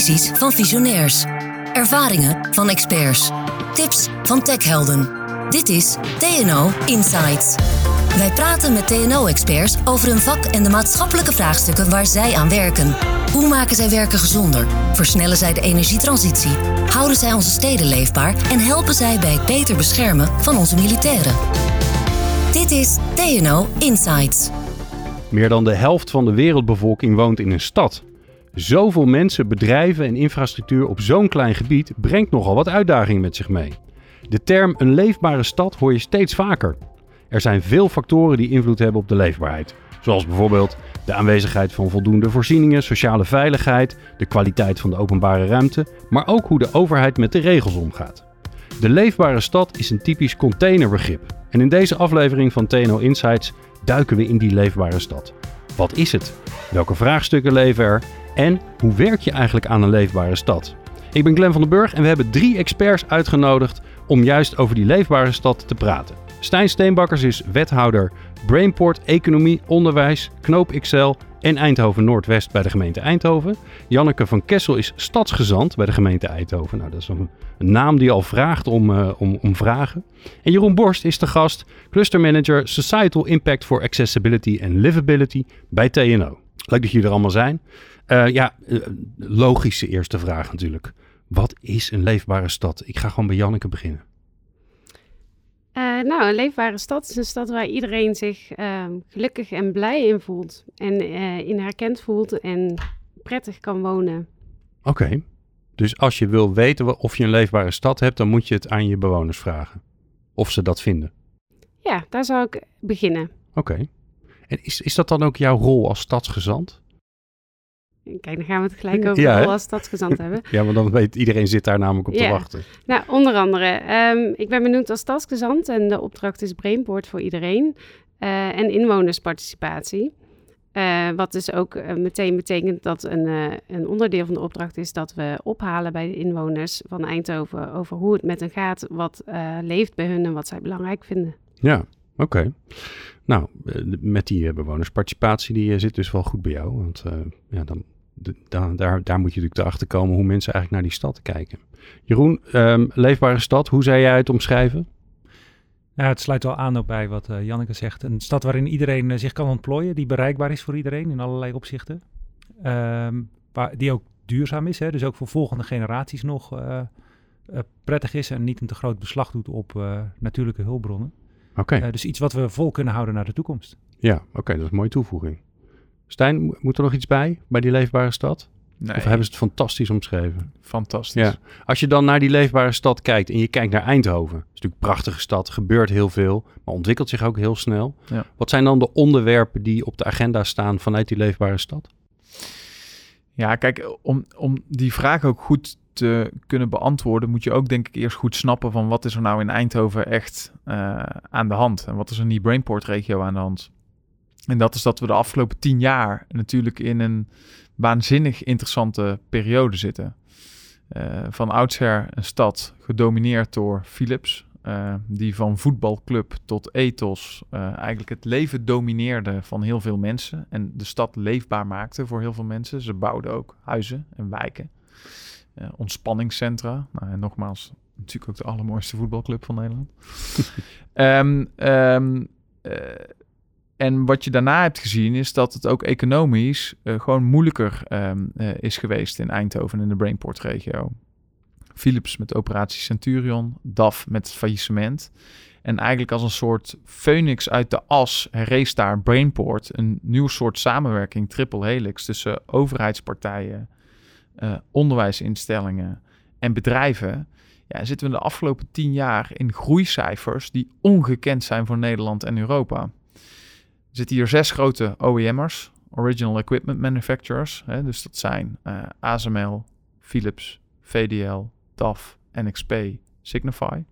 Van visionairs. Ervaringen van experts. Tips van techhelden. Dit is TNO Insights. Wij praten met TNO-experts over hun vak en de maatschappelijke vraagstukken waar zij aan werken. Hoe maken zij werken gezonder? Versnellen zij de energietransitie? Houden zij onze steden leefbaar? En helpen zij bij het beter beschermen van onze militairen? Dit is TNO Insights. Meer dan de helft van de wereldbevolking woont in een stad. Zoveel mensen, bedrijven en infrastructuur op zo'n klein gebied brengt nogal wat uitdagingen met zich mee. De term een leefbare stad hoor je steeds vaker. Er zijn veel factoren die invloed hebben op de leefbaarheid. Zoals bijvoorbeeld de aanwezigheid van voldoende voorzieningen, sociale veiligheid, de kwaliteit van de openbare ruimte, maar ook hoe de overheid met de regels omgaat. De leefbare stad is een typisch containerbegrip. En in deze aflevering van TNO Insights duiken we in die leefbare stad. Wat is het? Welke vraagstukken leven er? En hoe werk je eigenlijk aan een leefbare stad? Ik ben Glenn van den Burg en we hebben drie experts uitgenodigd om juist over die leefbare stad te praten. Stijn Steenbakkers is wethouder Brainport Economie, Onderwijs, Knoop XL en Eindhoven Noordwest bij de gemeente Eindhoven. Janneke van Kessel is stadsgezant bij de gemeente Eindhoven. Nou, dat is een, naam die al vraagt om, uh, om, om vragen. En Jeroen Borst is de gast, clustermanager Societal Impact for Accessibility and Livability bij TNO. Leuk dat jullie er allemaal zijn. Uh, ja, uh, logische eerste vraag natuurlijk. Wat is een leefbare stad? Ik ga gewoon bij Janneke beginnen. Uh, nou, een leefbare stad is een stad waar iedereen zich uh, gelukkig en blij in voelt. En in herkend voelt en prettig kan wonen. Oké, okay. dus als je wil weten of je een leefbare stad hebt, dan moet je het aan je bewoners vragen. Of ze dat vinden. Ja, daar zou ik beginnen. Oké. Okay. En is, is dat dan ook jouw rol als stadsgezant? Kijk, dan gaan we het gelijk over ja, als stadsgezant hebben. Ja, want dan weet iedereen zit daar namelijk op ja. te wachten. Nou, onder andere. Um, ik ben benoemd als stadsgezant en de opdracht is Brainport voor iedereen. Uh, en inwonersparticipatie. Uh, wat dus ook uh, meteen betekent dat een, een onderdeel van de opdracht is dat we ophalen bij de inwoners van Eindhoven over hoe het met hen gaat, wat leeft bij hun en wat zij belangrijk vinden. Ja, oké. Nou, met die bewonersparticipatie, die zit dus wel goed bij jou. Want ja, dan daar, daar, moet je natuurlijk achter komen hoe mensen eigenlijk naar die stad kijken. Jeroen, um, leefbare stad, hoe zou jij het omschrijven? Ja, het sluit wel aan op bij wat Janneke zegt. Een stad waarin iedereen zich kan ontplooien, die bereikbaar is voor iedereen in allerlei opzichten. Um, waar, die ook duurzaam is, hè, dus ook voor volgende generaties nog prettig is en niet een te groot beslag doet op natuurlijke hulpbronnen. Oké. Okay. dus iets wat we vol kunnen houden naar de toekomst. Ja, oké, okay, dat is een mooie toevoeging. Stijn, moet er nog iets bij, bij die leefbare stad? Nee. Of hebben ze het fantastisch omschreven? Fantastisch. Ja. Als je dan naar die leefbare stad kijkt en je kijkt naar Eindhoven. Het is natuurlijk een prachtige stad, gebeurt heel veel, maar ontwikkelt zich ook heel snel. Ja. Wat zijn dan de onderwerpen die op de agenda staan vanuit die leefbare stad? Ja, kijk, om, om die vraag ook goed te kunnen beantwoorden, moet je ook denk ik eerst goed snappen van wat is er nou in Eindhoven echt uh, aan de hand? En wat is er in die Brainport-regio aan de hand? En dat is dat we de afgelopen tien jaar natuurlijk in een waanzinnig interessante periode zitten. Uh, van oudsher een stad gedomineerd door Philips, uh, die van voetbalclub tot ethos eigenlijk het leven domineerde van heel veel mensen en de stad leefbaar maakte voor heel veel mensen. Ze bouwden ook huizen en wijken, ontspanningscentra. Nou, en nogmaals, natuurlijk ook de allermooiste voetbalclub van Nederland. um, um, en wat je daarna hebt gezien is dat het ook economisch uh, gewoon moeilijker um, uh, is geweest in Eindhoven in de Brainport-regio. Philips met operatie Centurion, DAF met het faillissement. En eigenlijk als een soort phoenix uit de as herrees daar Brainport een nieuw soort samenwerking, triple helix, tussen overheidspartijen, uh, onderwijsinstellingen en bedrijven. Ja, zitten we de afgelopen tien jaar in groeicijfers die ongekend zijn voor Nederland en Europa. Er zitten hier zes grote OEM'ers, Original Equipment Manufacturers. Hè, dus dat zijn uh, ASML, Philips, VDL, DAF, NXP, Signify.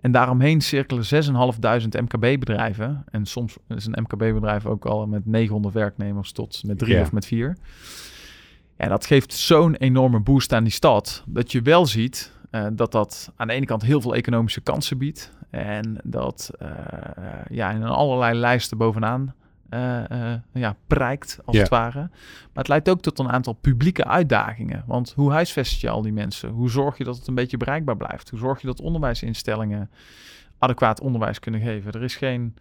En daaromheen cirkelen 6.500 MKB-bedrijven. En soms is een MKB-bedrijf ook al met 900 werknemers tot met drie yeah. of met vier. Ja, dat geeft zo'n enorme boost aan die stad. Dat je wel ziet uh, dat dat aan de ene kant heel veel economische kansen biedt. En dat uh, ja, in allerlei lijsten bovenaan uh, ja, prijkt, als Ja. het ware. Maar het leidt ook tot een aantal publieke uitdagingen. Want hoe huisvest je al die mensen? Hoe zorg je dat het een beetje bereikbaar blijft? Hoe zorg je dat onderwijsinstellingen adequaat onderwijs kunnen geven? Er is geen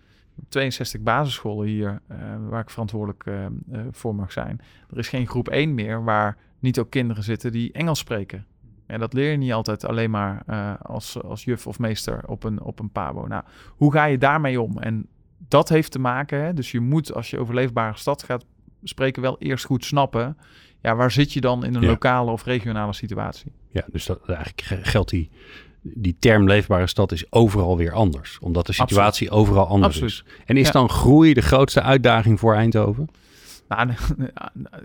62 basisscholen hier eh, waar ik verantwoordelijk eh, eh, voor mag zijn. Er is geen groep 1 meer waar niet ook kinderen zitten die Engels spreken. En dat leer je niet altijd alleen maar als, als juf of meester op een, op een pabo. Nou, hoe ga je daarmee om? En dat heeft te maken, hè, dus je moet als je over leefbare stad gaat spreken wel eerst goed snappen. Ja, waar zit je dan in een Ja. lokale of regionale situatie? Ja, dus dat, eigenlijk ge- geldt die, die term leefbare stad is overal weer anders. Omdat de situatie overal anders Absoluut. is. En is Ja. dan groei de grootste uitdaging voor Eindhoven? Nou,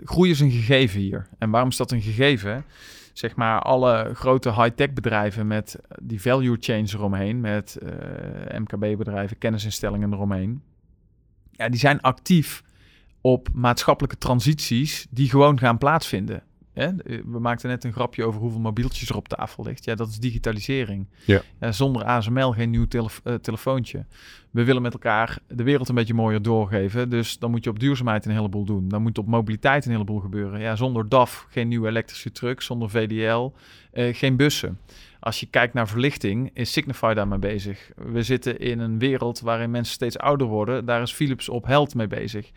groei is een gegeven hier. En waarom is dat een gegeven? Zeg maar, alle grote high-tech bedrijven met die value chain eromheen, met eh, MKB-bedrijven, kennisinstellingen eromheen. Ja, die zijn actief op maatschappelijke transities die gewoon gaan plaatsvinden. Hè? We maakten net een grapje over hoeveel mobieltjes er op tafel ligt. Ja, dat is digitalisering. Ja. zonder ASML geen nieuw telef- eh, telefoontje. We willen met elkaar de wereld een beetje mooier doorgeven. Dus dan moet je op duurzaamheid een heleboel doen. Dan moet op mobiliteit een heleboel gebeuren. Ja, zonder DAF geen nieuwe elektrische truck. Zonder VDL eh, geen bussen. Als je kijkt naar verlichting, is Signify daarmee bezig. We zitten in een wereld waarin mensen steeds ouder worden. Daar is Philips op held mee bezig.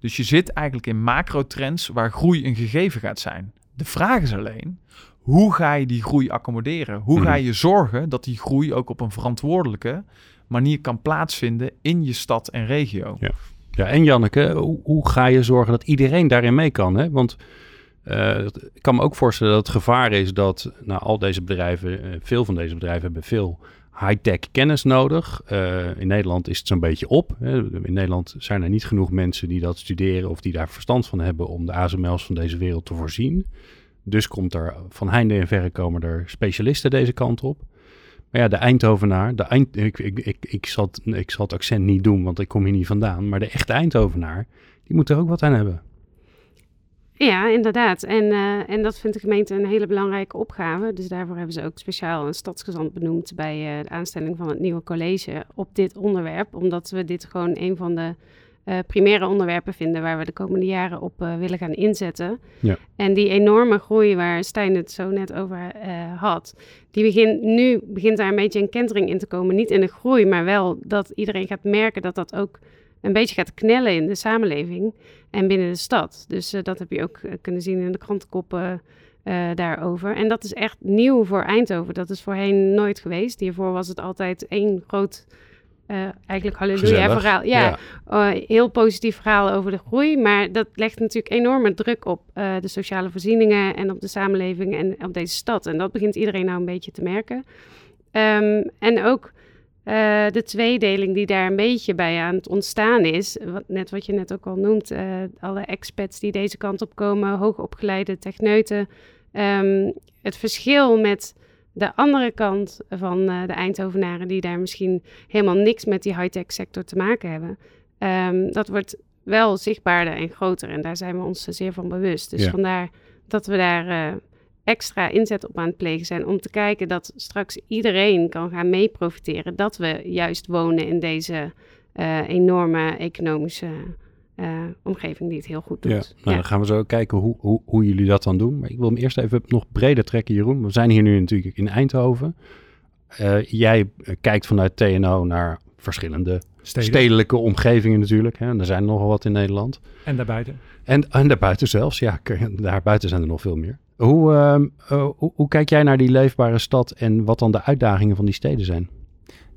Dus je zit eigenlijk in macrotrends waar groei een gegeven gaat zijn. De vraag is alleen, hoe ga je die groei accommoderen? Hoe ga Mhm. je zorgen dat die groei ook op een verantwoordelijke manier kan plaatsvinden in je stad en regio? Ja. Ja, en Janneke, hoe, hoe ga je zorgen dat iedereen daarin mee kan? Hè? Want eh, ik kan me ook voorstellen dat het gevaar is dat nou, al deze bedrijven, eh, veel van deze bedrijven hebben veel high-tech kennis nodig. Eh, in Nederland is het zo'n beetje op. In Nederland zijn er niet genoeg mensen die dat studeren of die daar verstand van hebben om de ASML's van deze wereld te voorzien. Dus komt er van heinde en verre komen er specialisten deze kant op. Maar ja, de Eindhovenaar, de Eind, ik, ik, ik, ik, zal ik zal het accent niet doen, want ik kom hier niet vandaan. Maar de echte Eindhovenaar, die moet er ook wat aan hebben. Ja, inderdaad. En, eh, en dat vindt de gemeente een hele belangrijke opgave. Dus daarvoor hebben ze ook speciaal een stadsgezant benoemd bij eh, de aanstelling van het nieuwe college op dit onderwerp. Omdat we dit gewoon een van de eh, primaire onderwerpen vinden waar we de komende jaren op willen gaan inzetten. Ja. En die enorme groei waar Stijn het zo net over had, die begint nu begint daar een beetje een kentering in te komen. Niet in de groei, maar wel dat iedereen gaat merken dat dat ook een beetje gaat knellen in de samenleving en binnen de stad. Dus eh, dat heb je ook eh, kunnen zien in de krantenkoppen eh, daarover. En dat is echt nieuw voor Eindhoven. Dat is voorheen nooit geweest. Hiervoor was het altijd één groot, eigenlijk halleluja verhaal. Ja, Ja. heel positief verhaal over de groei. Maar dat legt natuurlijk enorme druk op de sociale voorzieningen en op de samenleving en op deze stad. En dat begint iedereen nou een beetje te merken. Ehm, en ook eh, de tweedeling die daar een beetje bij aan het ontstaan is, wat, net wat je net ook al noemt, eh, alle expats die deze kant op komen, hoogopgeleide techneuten. Ehm, het verschil met de andere kant van eh, de Eindhovenaren, die daar misschien helemaal niks met die high-tech sector te maken hebben, ehm, dat wordt wel zichtbaarder en groter. En daar zijn we ons zeer van bewust. Dus Ja. vandaar dat we daar extra inzet op aan het plegen zijn. Om te kijken dat straks iedereen kan gaan mee profiteren. Dat we juist wonen in deze eh, enorme economische eh, omgeving die het heel goed Ja, doet. nou, dan gaan we zo kijken hoe, hoe, hoe jullie dat dan doen. Maar ik wil hem eerst even nog breder trekken, Jeroen. We zijn hier nu natuurlijk in Eindhoven. Eh, jij kijkt vanuit TNO naar verschillende Steden. stedelijke omgevingen natuurlijk. Hè. En er zijn nogal wat in Nederland. En daarbuiten. En, en daarbuiten zelfs, ja, daarbuiten zijn er nog veel meer. Hoe, ehm, eh, hoe, hoe kijk jij naar die leefbare stad en wat dan de uitdagingen van die steden zijn?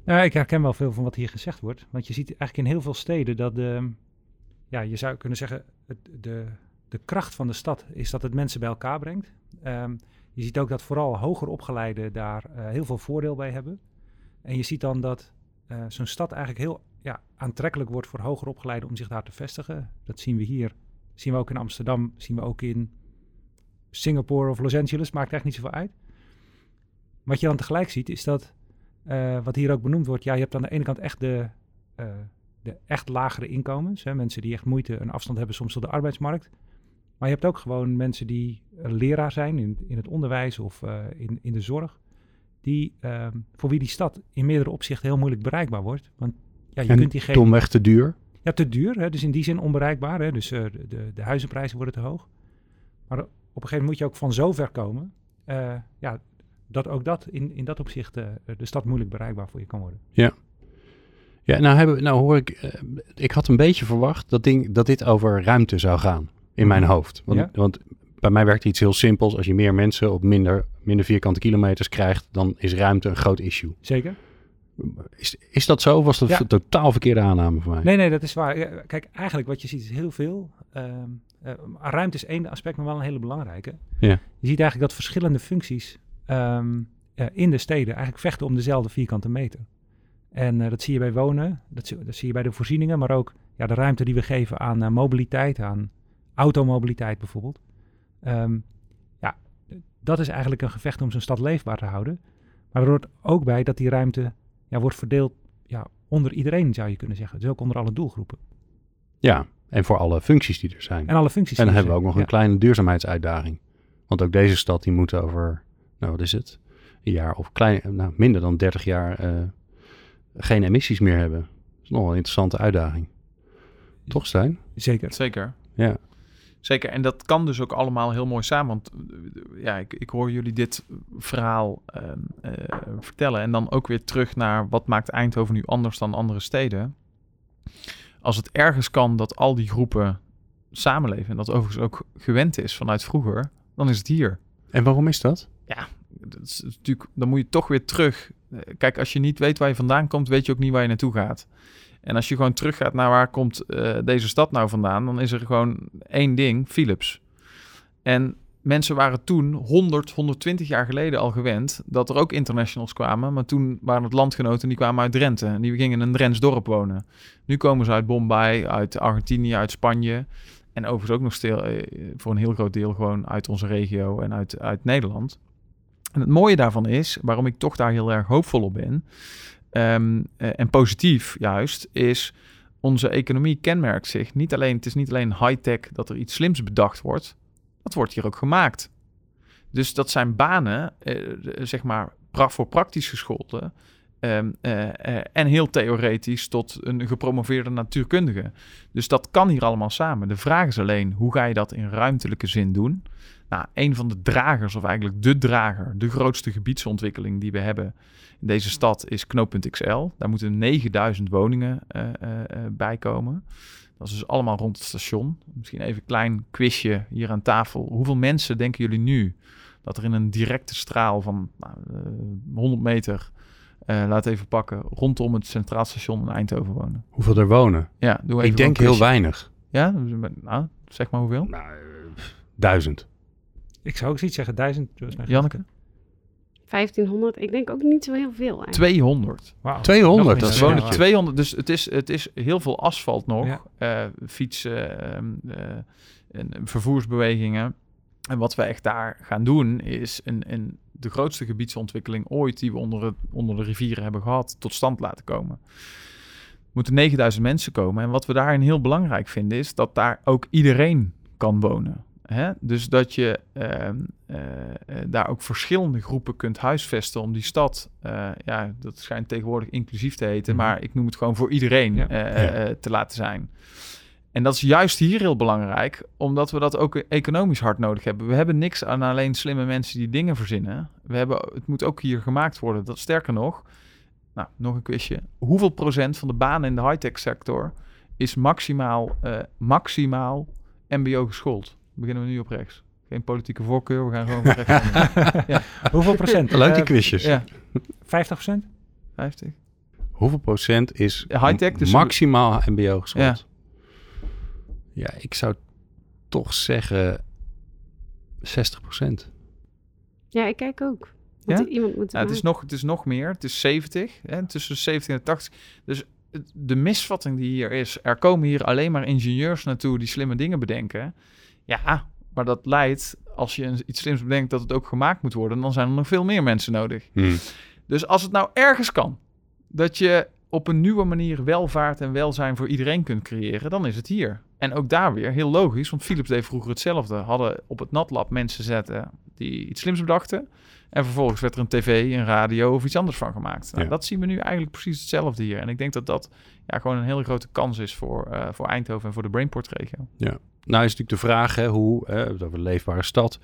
Nou, ik herken wel veel van wat hier gezegd wordt. Want je ziet eigenlijk in heel veel steden dat ja, je zou kunnen zeggen, het, de, de kracht van de stad is dat het mensen bij elkaar brengt. Ehm, je ziet ook dat vooral hoger opgeleiden daar eh, heel veel voordeel bij hebben. En je ziet dan dat eh, zo'n stad eigenlijk heel ja, aantrekkelijk wordt voor hoger opgeleiden om zich daar te vestigen. Dat zien we hier, zien we ook in Amsterdam, zien we ook in Singapore of Los Angeles, maakt echt niet zoveel uit. Wat je dan tegelijk ziet is dat eh, wat hier ook benoemd wordt, ja, je hebt aan de ene kant echt de, eh, de echt lagere inkomens. Hè, mensen die echt moeite en afstand hebben soms tot de arbeidsmarkt. Maar je hebt ook gewoon mensen die leraar zijn in, in het onderwijs of eh, in, in de zorg. Die, ehm, voor wie die stad in meerdere opzichten heel moeilijk bereikbaar wordt. Want ja, je en kunt die geen... domweg te duur. ja, te duur. Hè? Dus in die zin onbereikbaar. Hè? Dus de, de, de huizenprijzen worden te hoog. Maar op een gegeven moment moet je ook van zo ver komen. eh, ja, dat ook dat in, in dat opzicht eh, de stad moeilijk bereikbaar voor je kan worden. Ja, nou, hebben, nou hoor ik, eh, ik had een beetje verwacht dat, ding, dat dit over ruimte zou gaan in mijn hoofd. Want, Ja. want bij mij werkt iets heel simpels. Als je meer mensen op minder, minder vierkante kilometers krijgt, dan is ruimte een groot issue. Zeker? Is, is dat zo of was dat Ja. een totaal verkeerde aanname van mij? Nee, nee, dat is waar. Ja, Kijk, eigenlijk wat je ziet is heel veel. Ehm, eh, ruimte is één aspect, maar wel een hele belangrijke. Ja. Je ziet eigenlijk dat verschillende functies ehm, eh, in de steden eigenlijk vechten om dezelfde vierkante meter. En eh, dat zie je bij wonen, dat zie, dat zie je bij de voorzieningen, maar ook ja, de ruimte die we geven aan eh, mobiliteit, aan automobiliteit bijvoorbeeld. Ehm, ja, dat is eigenlijk een gevecht om zo'n stad leefbaar te houden. Maar er hoort ook bij dat die ruimte ja, wordt verdeeld ja, onder iedereen, zou je kunnen zeggen. Dus ook onder alle doelgroepen. Ja, en voor alle functies die er zijn. En alle functies. En dan hebben we ook nog een zijn. kleine duurzaamheidsuitdaging. Want ook deze stad die moet over, nou wat is het, een jaar of klein, nou, minder dan 30 jaar eh, geen emissies meer hebben. Dat is nog wel een interessante uitdaging. Toch Stijn? Ja, zeker. Zeker. Ja. Zeker, en dat kan dus ook allemaal heel mooi samen. Want eh, ja, ik, ik hoor jullie dit verhaal ehm, eh, vertellen. En dan ook weer terug naar wat maakt Eindhoven nu anders dan andere steden. Als het ergens kan dat al die groepen samenleven, en dat overigens ook gewend is vanuit vroeger, dan is het hier. En waarom is dat? Dat is natuurlijk, dan moet je toch weer terug. Eh, Kijk, als je niet weet waar je vandaan komt, weet je ook niet waar je naartoe gaat. En als je gewoon teruggaat naar waar komt eh, deze stad nou vandaan, dan is er gewoon één ding, Philips. En mensen waren toen 100, 120 jaar geleden al gewend dat er ook internationals kwamen. Maar toen waren het landgenoten en die kwamen uit Drenthe. En die gingen in een Drents dorp wonen. Nu komen ze uit Bombay, uit Argentinië, uit Spanje. En overigens ook nog stil, eh, voor een heel groot deel gewoon uit onze regio en uit, uit Nederland. En het mooie daarvan is, waarom ik toch daar heel erg hoopvol op ben, ehm, eh, en positief juist, is onze economie kenmerkt zich niet alleen, het is niet alleen high-tech dat er iets slims bedacht wordt, dat wordt hier ook gemaakt. Dus dat zijn banen, eh, zeg maar, pra- voor praktisch gescholden ehm, eh, eh, en heel theoretisch tot een gepromoveerde natuurkundige. Dus dat kan hier allemaal samen. De vraag is alleen, hoe ga je dat in ruimtelijke zin doen? Nou, een van de dragers, of eigenlijk de drager, de grootste gebiedsontwikkeling die we hebben in deze stad is Knooppunt XL. Daar moeten 9000 woningen eh, eh, eh, bij komen. Dat is dus allemaal rond het station. Misschien even een klein quizje hier aan tafel. Hoeveel mensen denken jullie nu dat er in een directe straal van nou, eh, 100 meter, eh, laat even pakken, rondom het Centraal Station in Eindhoven wonen? Hoeveel er wonen? Ja, doe even Ik denk heel weinig. Ja, nou, zeg maar hoeveel. Nou, eh, duizend. Ik zou ook zoiets zeggen, duizend. Janneke? Gedachte. 1500, ik denk ook niet zo heel veel eigenlijk. 200. Wauw. 200, Nog dat is wonen Ja. 200, dus het is, het is heel veel asfalt nog. Ja. eh, fietsen, ehm, eh, en vervoersbewegingen. En wat we echt daar gaan doen, is een, een, de grootste gebiedsontwikkeling ooit die we onder, het, onder de rivieren hebben gehad, tot stand laten komen. Er moeten 9000 mensen komen. En wat we daarin heel belangrijk vinden, is dat daar ook iedereen kan wonen. Hè? Dus dat je ehm, eh, eh, daar ook verschillende groepen kunt huisvesten om die stad, eh, ja, dat schijnt tegenwoordig inclusief te heten, Mhm. maar ik noem het gewoon voor iedereen Ja. te laten zijn. En dat is juist hier heel belangrijk, omdat we dat ook economisch hard nodig hebben. We hebben niks aan alleen slimme mensen die dingen verzinnen. We hebben, het moet ook hier gemaakt worden. Dat sterker nog, nou, nog een quizje. Hoeveel procent van de banen in de high-tech sector is maximaal, eh, maximaal MBO geschoold? Beginnen we nu op rechts. Geen politieke voorkeur, we gaan gewoon rechts. Hoeveel procent? Leuk die Eh, quizjes. ja, 50 procent? 50. Hoeveel procent is Ja, high-tech, dus- maximaal mbo geschoold? Ja. ik zou toch zeggen 60 procent. Ja, ik kijk ook. Ja? iemand moet het het, is nog, het is nog meer. Het is 70. Hè, tussen 70 en 80. Dus het- de misvatting die hier is. Er komen hier alleen maar ingenieurs naartoe die slimme dingen bedenken. Ja, maar dat leidt, als je iets slims bedenkt, dat het ook gemaakt moet worden. Dan zijn er nog veel meer mensen nodig. Hmm. Dus als het nou ergens kan, dat je op een nieuwe manier welvaart en welzijn voor iedereen kunt creëren, dan is het hier. En ook daar weer heel logisch, want Philips deed vroeger hetzelfde. Hadden op het natlab mensen zetten die iets slims bedachten. En vervolgens werd er een tv, een radio of iets anders van gemaakt. Nou, Ja. Dat zien we nu eigenlijk precies hetzelfde hier. En ik denk dat dat ja, gewoon een hele grote kans is voor, eh, voor Eindhoven en voor de Brainport-regio. Nou is natuurlijk de vraag, hè, hoe, hè, over een leefbare stad.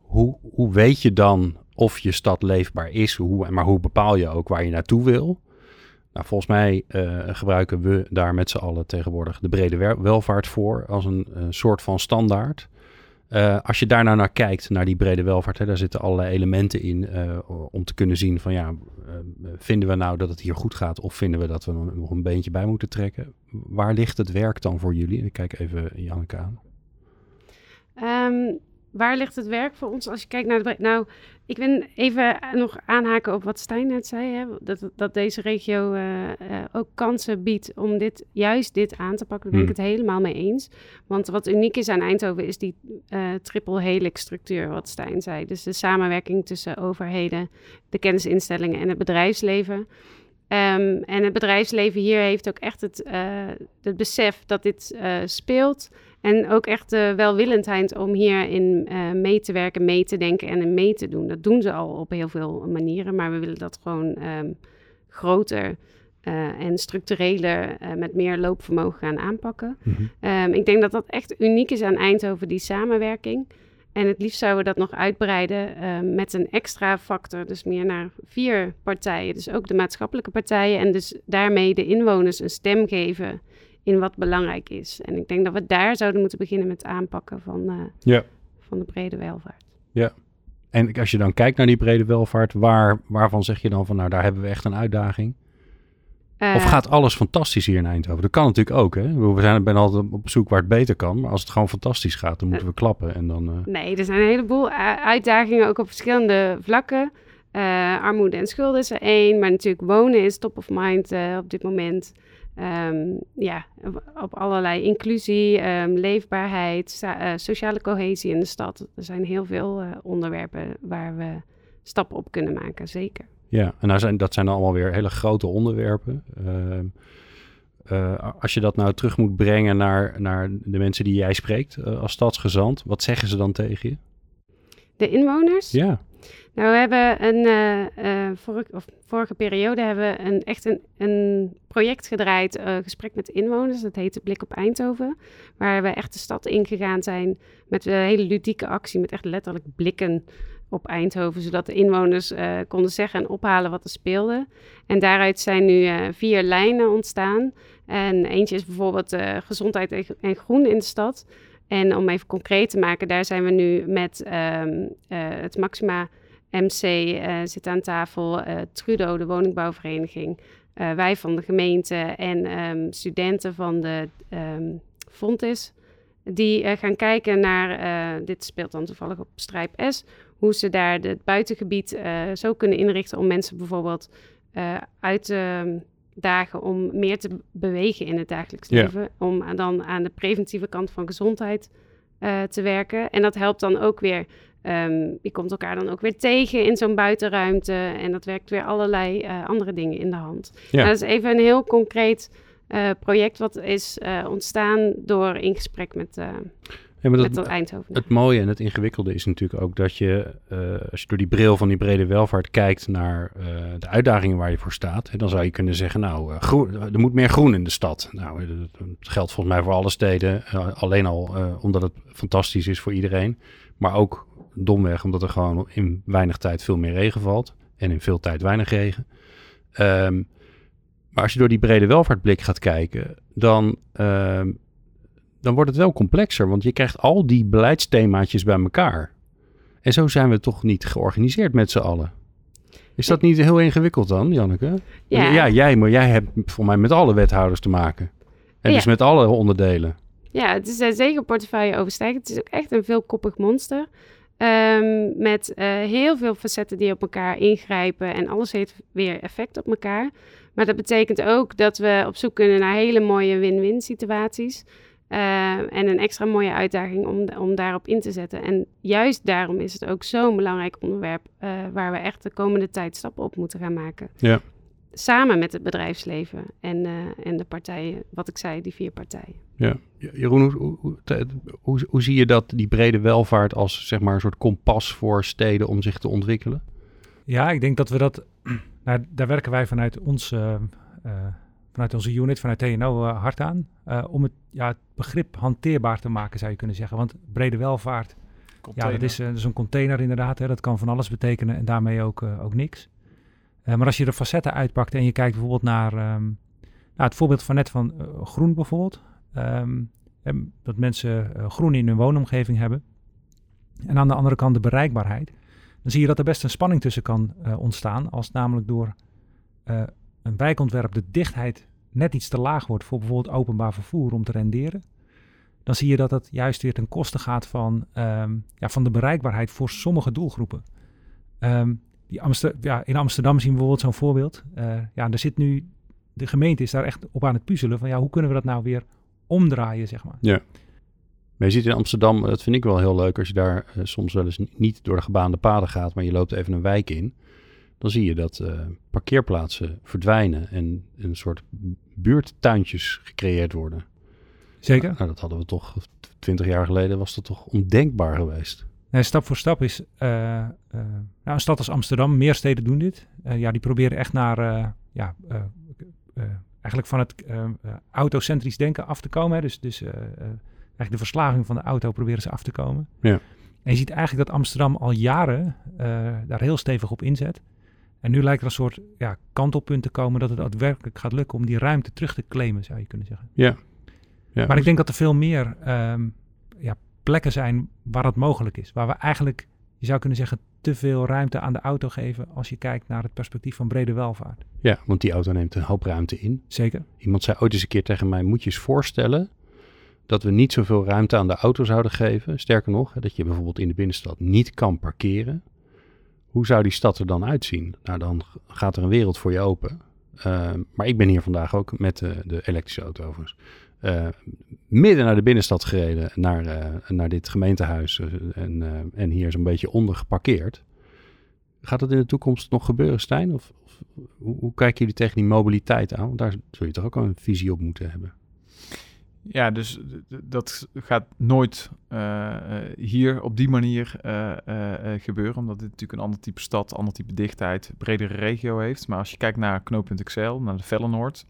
Hoe, hoe weet je dan of je stad leefbaar is? Hoe, maar hoe bepaal je ook waar je naartoe wil? Nou, volgens mij eh, gebruiken we daar met z'n allen tegenwoordig de brede welvaart voor als een, eh, soort van standaard. Eh, als je daar nou naar kijkt, naar die brede welvaart, hè, daar zitten allerlei elementen in eh, om te kunnen zien van ja, eh, vinden we nou dat het hier goed gaat of vinden we dat we nog een beentje bij moeten trekken? Waar ligt het werk dan voor jullie? Ik kijk even Janneke aan. Ehm, waar ligt het werk voor ons als je kijkt naar de... Nou, ik wil even nog aanhaken op wat Stijn net zei. Hè? Dat, dat deze regio eh, eh, ook kansen biedt om dit, juist dit aan te pakken. Daar ben ik Hmm. het helemaal mee eens. Want wat uniek is aan Eindhoven is die eh, triple helix structuur, wat Stijn zei. Dus de samenwerking tussen overheden, de kennisinstellingen en het bedrijfsleven. Ehm, en het bedrijfsleven hier heeft ook echt het, eh, het besef dat dit eh, speelt. En ook echt de welwillendheid om hierin eh mee te werken, mee te denken en mee te doen. Dat doen ze al op heel veel manieren, maar we willen dat gewoon ehm, groter eh, en structureler eh, met meer loopvermogen gaan aanpakken. Ehm, ik denk dat dat echt uniek is aan Eindhoven, die samenwerking. En het liefst zouden we dat nog uitbreiden ehm, met een extra factor, dus meer naar vier partijen. Dus ook de maatschappelijke partijen en dus daarmee de inwoners een stem geven in wat belangrijk is. En ik denk dat we daar zouden moeten beginnen met het aanpakken van, eh, Ja. van de brede welvaart. En als je dan kijkt naar die brede welvaart, waar, waarvan zeg je dan van nou daar hebben we echt een uitdaging? Eh, Of gaat alles fantastisch hier in Eindhoven? Dat kan natuurlijk ook. Hè? We zijn ben altijd op zoek waar het beter kan. Maar als het gewoon fantastisch gaat, dan moeten we klappen. En dan, eh, Nee, er zijn een heleboel uitdagingen, ook op verschillende vlakken. Eh, armoede en schulden is er één, maar natuurlijk wonen is top of mind eh, op dit moment. Ehm, ja, op- allerlei inclusie, ehm, leefbaarheid, eh, sociale cohesie in de stad. Er zijn heel veel eh, onderwerpen waar we stappen op kunnen maken, zeker. ja, en nou zijn, dat zijn allemaal weer hele grote onderwerpen. Ehm, eh, als je dat nou terug moet brengen naar, naar de mensen die jij spreekt als stadsgezant, wat zeggen ze dan tegen je? De inwoners? Ja, Nou, we hebben een eh, eh, vorige, vorige periode hebben een, echt een, project gedraaid, eh, gesprek met inwoners. Dat heette Blik op Eindhoven. Waar we echt de stad ingegaan zijn met een hele ludieke actie, met echt letterlijk blikken op Eindhoven, zodat de inwoners konden zeggen en ophalen wat er speelde. En daaruit zijn nu vier lijnen ontstaan. En eentje is bijvoorbeeld gezondheid en groen in de stad. En om even concreet te maken, daar zijn we nu met ehm, eh, het Maxima MC eh, zit aan tafel, eh, Trudo, de woningbouwvereniging, wij van de gemeente en ehm, studenten van de ehm Fontis. Die gaan kijken naar, dit speelt dan toevallig op Strijp S, hoe ze daar het buitengebied zo kunnen inrichten om mensen bijvoorbeeld uit te dagen om meer te bewegen in het dagelijks Ja. leven. Om dan aan de preventieve kant van gezondheid eh, te werken. En dat helpt dan ook weer Ehm, je komt elkaar dan ook weer tegen in zo'n buitenruimte. En dat werkt weer allerlei eh, andere dingen in de hand. Ja. Nou, dat is even een heel concreet eh, project wat is ontstaan door in gesprek met, ja maar met dat, Eindhoven. Het mooie en het ingewikkelde is natuurlijk ook dat je, eh, als je door die bril van die brede welvaart kijkt naar eh, de uitdagingen waar je voor staat, hè, dan zou je kunnen zeggen, nou, eh, groen, er moet meer groen in de stad. Nou, dat, geldt volgens mij voor alle steden, alleen al omdat het fantastisch is voor iedereen, maar ook domweg omdat er gewoon in weinig tijd veel meer regen valt en in veel tijd weinig regen. Ehm, maar als je door die brede welvaartblik gaat kijken, dan ehm, dan wordt het wel complexer, want je krijgt al die beleidsthemaatjes bij elkaar. En zo zijn we toch niet georganiseerd met z'n allen. Is dat niet heel ingewikkeld dan, Janneke? Ja. ja jij, maar jij hebt voor mij met alle wethouders te maken. En Ja. dus met alle onderdelen. Ja, het is eh, zeker portefeuille overstijgend. Het is ook echt een veelkoppig monster. Ehm, met eh, heel veel facetten die op elkaar ingrijpen. En alles heeft weer effect op elkaar. Maar dat betekent ook dat we op zoek kunnen naar hele mooie win-win situaties. Eh, en een extra mooie uitdaging om, om daarop in te zetten. En juist daarom is het ook zo'n belangrijk onderwerp. eh, waar we echt de komende tijd stappen op moeten gaan maken. Ja. samen met het bedrijfsleven en, eh, en de partijen, wat ik zei, die vier partijen. Ja. Jeroen, hoe, hoe, hoe, hoe zie je dat, die brede welvaart als zeg maar een soort kompas voor steden om zich te ontwikkelen? Ja, ik denk dat we dat. Nou, daar werken wij vanuit, ons, vanuit onze unit, vanuit TNO, eh, hard aan. eh, om het, ja, het begrip hanteerbaar te maken, zou je kunnen zeggen. Want brede welvaart, ja, dat is, eh, dat is een container inderdaad. Hè, dat kan van alles betekenen en daarmee ook, ook niks. Maar als je de facetten uitpakt en je kijkt bijvoorbeeld naar ehm, nou, het voorbeeld van net van groen bijvoorbeeld. Ehm, dat mensen groen in hun woonomgeving hebben. En aan de andere kant de bereikbaarheid dan zie je dat er best een spanning tussen kan ontstaan. Als namelijk door een wijkontwerp de dichtheid net iets te laag wordt voor bijvoorbeeld openbaar vervoer om te renderen. Dan zie je dat het juist weer ten koste gaat van, ehm, ja, van de bereikbaarheid voor sommige doelgroepen. Ehm, die ja, in Amsterdam zien we bijvoorbeeld zo'n voorbeeld. Eh, ja, er zit nu, de gemeente is daar echt op aan het puzzelen van ja, hoe kunnen we dat nou weer omdraaien, zeg maar. Maar je ziet in Amsterdam, dat vind ik wel heel leuk, als je daar eh, soms wel eens niet door de gebaande paden gaat, maar je loopt even een wijk in, dan zie je dat eh, parkeerplaatsen verdwijnen en een soort buurttuintjes gecreëerd worden. Zeker. Nou, dat hadden we toch, twintig jaar geleden was dat toch ondenkbaar geweest. Nee, stap voor stap is. eh, eh, nou, een stad als Amsterdam, meer steden doen dit. Ja, die proberen echt naar. ja, eigenlijk van het autocentrisch denken af te komen. Hè. Dus, dus eigenlijk de verslaving van de auto proberen ze af te komen. Ja. En je ziet eigenlijk dat Amsterdam al jaren daar heel stevig op inzet. En nu lijkt er een soort ja, kantelpunt te komen dat het daadwerkelijk gaat lukken om die ruimte terug te claimen, zou je kunnen zeggen. Ja. ja. Maar ik denk dat er veel meer ehm, ja, plekken zijn waar dat mogelijk is. Waar we eigenlijk, je zou kunnen zeggen, te veel ruimte aan de auto geven als je kijkt naar het perspectief van brede welvaart. Ja, want die auto neemt een hoop ruimte in. Zeker. Iemand zei ooit eens een keer tegen mij, moet je eens voorstellen dat we niet zoveel ruimte aan de auto zouden geven. Sterker nog, dat je bijvoorbeeld in de binnenstad niet kan parkeren. Hoe zou die stad er dan uitzien? Nou, dan gaat er een wereld voor je open. Uh, maar ik ben hier vandaag ook met de, de elektrische auto overigens. Uh, midden naar de binnenstad gereden, naar, uh, naar dit gemeentehuis. Uh, en, en hier zo'n beetje onder geparkeerd. Gaat dat in de toekomst nog gebeuren, Stijn? Of, of hoe, hoe, kijken jullie tegen die mobiliteit aan? Want daar zul je toch ook een visie op moeten hebben. Ja, dus dat gaat nooit uh, hier op die manier uh, gebeuren, omdat dit natuurlijk een ander type stad, ander type dichtheid, bredere regio heeft. Maar als je kijkt naar knooppunt Excel, naar de Vellenoord,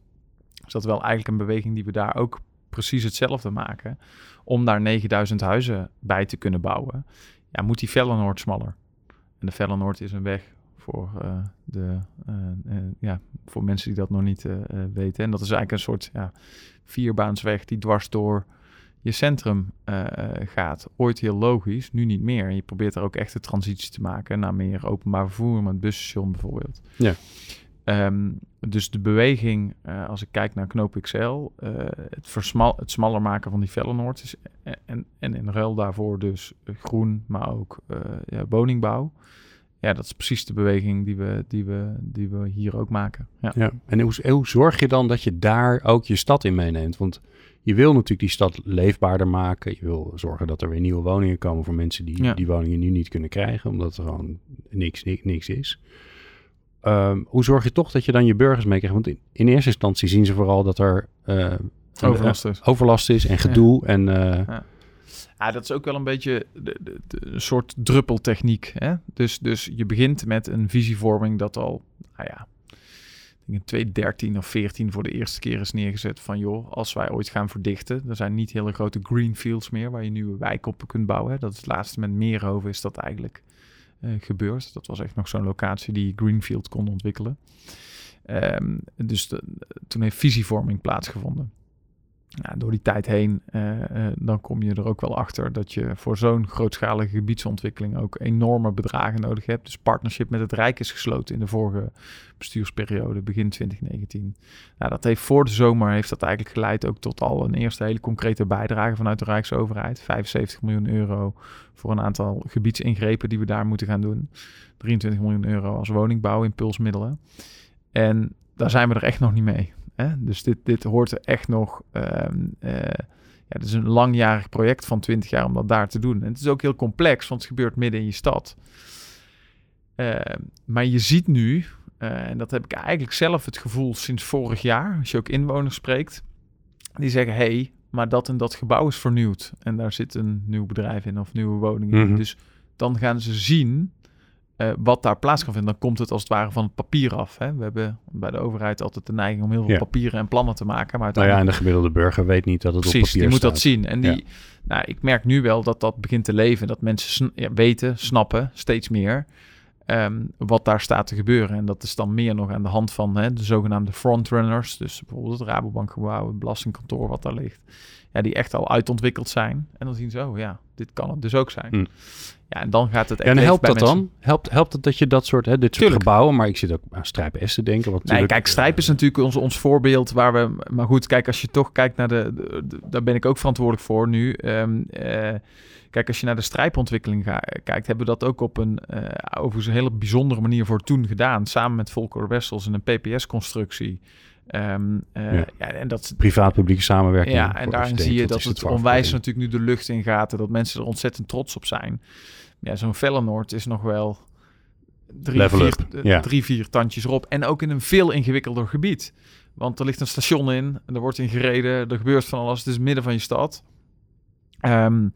is dat wel eigenlijk een beweging die we daar ook precies hetzelfde maken. Om daar 9000 huizen bij te kunnen bouwen, ja, moet die Vellenoord smaller. En de Vellenoord is een weg voor, de, ja, voor mensen die dat nog niet weten. En dat is eigenlijk een soort ja, vierbaansweg die dwars door je centrum gaat. Ooit heel logisch, nu niet meer. En je probeert er ook echt de transitie te maken naar meer openbaar vervoer, met busstation bijvoorbeeld. Ja. Um, dus de beweging, als ik kijk naar Knoop XL, het, versmal, het smaller maken van die Vellenoord is en, en in ruil daarvoor dus groen, maar ook ja, woningbouw ja, dat is precies de beweging die we, die we, die we hier ook maken. Ja. ja. En hoe, hoe zorg je dan dat je daar ook je stad in meeneemt? Want je wil natuurlijk die stad leefbaarder maken. Je wil zorgen dat er weer nieuwe woningen komen voor mensen die ja. die woningen nu niet kunnen krijgen, omdat er gewoon niks, niks, niks is. Um, hoe zorg je toch dat je dan je burgers meekrijgt? Want in, in, eerste instantie zien ze vooral dat er uh, overlast, is. overlast is en gedoe. En, uh, ja. Ja, dat is ook wel een beetje de, een soort druppeltechniek. Hè? Dus, dus je begint met een visievorming dat al, nou ja, in 2013 of 14 voor de eerste keer is neergezet van joh, als wij ooit gaan verdichten, er zijn niet hele grote greenfields meer waar je nieuwe wijken op kunt bouwen. Hè? Dat is het laatste met Meerhoven is dat eigenlijk uh, gebeurd. Dat was echt nog zo'n locatie die greenfield kon ontwikkelen. Um, dus toen heeft visievorming plaatsgevonden. Nou, door die tijd heen, uh, uh, dan kom je er ook wel achter dat je voor zo'n grootschalige gebiedsontwikkeling ook enorme bedragen nodig hebt. Dus partnership met het Rijk is gesloten in de vorige bestuursperiode, begin 2019. Nou, dat heeft voor de zomer heeft dat eigenlijk geleid ook tot al een eerste hele concrete bijdrage vanuit de Rijksoverheid. 75 miljoen euro voor een aantal gebiedsingrepen die we daar moeten gaan doen. 23 miljoen euro als woningbouw, impulsmiddelen. En daar zijn we er echt nog niet mee. Hè? Dus dit, dit hoort er echt nog. Um, uh, ja, het is een langjarig project van 20 jaar om dat daar te doen. En het is ook heel complex, want het gebeurt midden in je stad. Uh, maar je ziet nu, uh, eh, en dat heb ik eigenlijk zelf het gevoel sinds vorig jaar, als je ook inwoners spreekt, die zeggen, hé, hey, maar dat en dat gebouw is vernieuwd. En daar zit een nieuw bedrijf in of nieuwe woningen in. Mhm. Dus dan gaan ze zien eh, wat daar plaats kan vinden. Dan komt het als het ware van het papier af. Hè? We hebben bij de overheid altijd de neiging om heel veel Ja. papieren en plannen te maken. Maar Nou ja, en uiteindelijk- de gemiddelde burger weet niet dat het op Precies, papier die moet staat. dat zien. En die, nou, ik merk nu wel dat dat begint te leven. Dat mensen ja, weten, snappen, steeds meer ehm, wat daar staat te gebeuren. En dat is dan meer nog aan de hand van hè, de zogenaamde frontrunners. Dus bijvoorbeeld het Rabobankgebouw, het belastingkantoor wat daar ligt. Ja, die echt al uitontwikkeld zijn. En dan zien ze, oh ja, dit kan het dus ook zijn. Hm. Ja, en dan gaat het echt Ja, en helpt bij dat mensen. dan? Helpt, helpt het dat je dat soort, hè, dit soort Tuurlijk. gebouwen, maar ik zit ook aan Strijp S te denken. Wat Nee, kijk, Strijp is natuurlijk ons, ons voorbeeld waar we... Maar goed, kijk, als je toch kijkt naar de... de- de- daar ben ik ook verantwoordelijk voor nu. Ehm, eh, kijk, als je naar de strijpontwikkeling ga- kijkt... hebben we dat ook op een eh overigens een hele bijzondere manier voor toen gedaan. Samen met Volker Wessels in een PPS-constructie. Ehm, eh, Ja. ja. en dat, Privaat-publieke samenwerking. ja, en daarin zie je dat het onwijs natuurlijk nu de lucht in gaat. En dat mensen er ontzettend trots op zijn. Ja, zo'n Fellenoord is nog wel drie, Level vier, up, eh, ja. drie, vier tandjes erop. En ook in een veel ingewikkelder gebied. Want er ligt een station in, en er wordt in gereden, er gebeurt van alles. Het is midden van je stad. Ehm,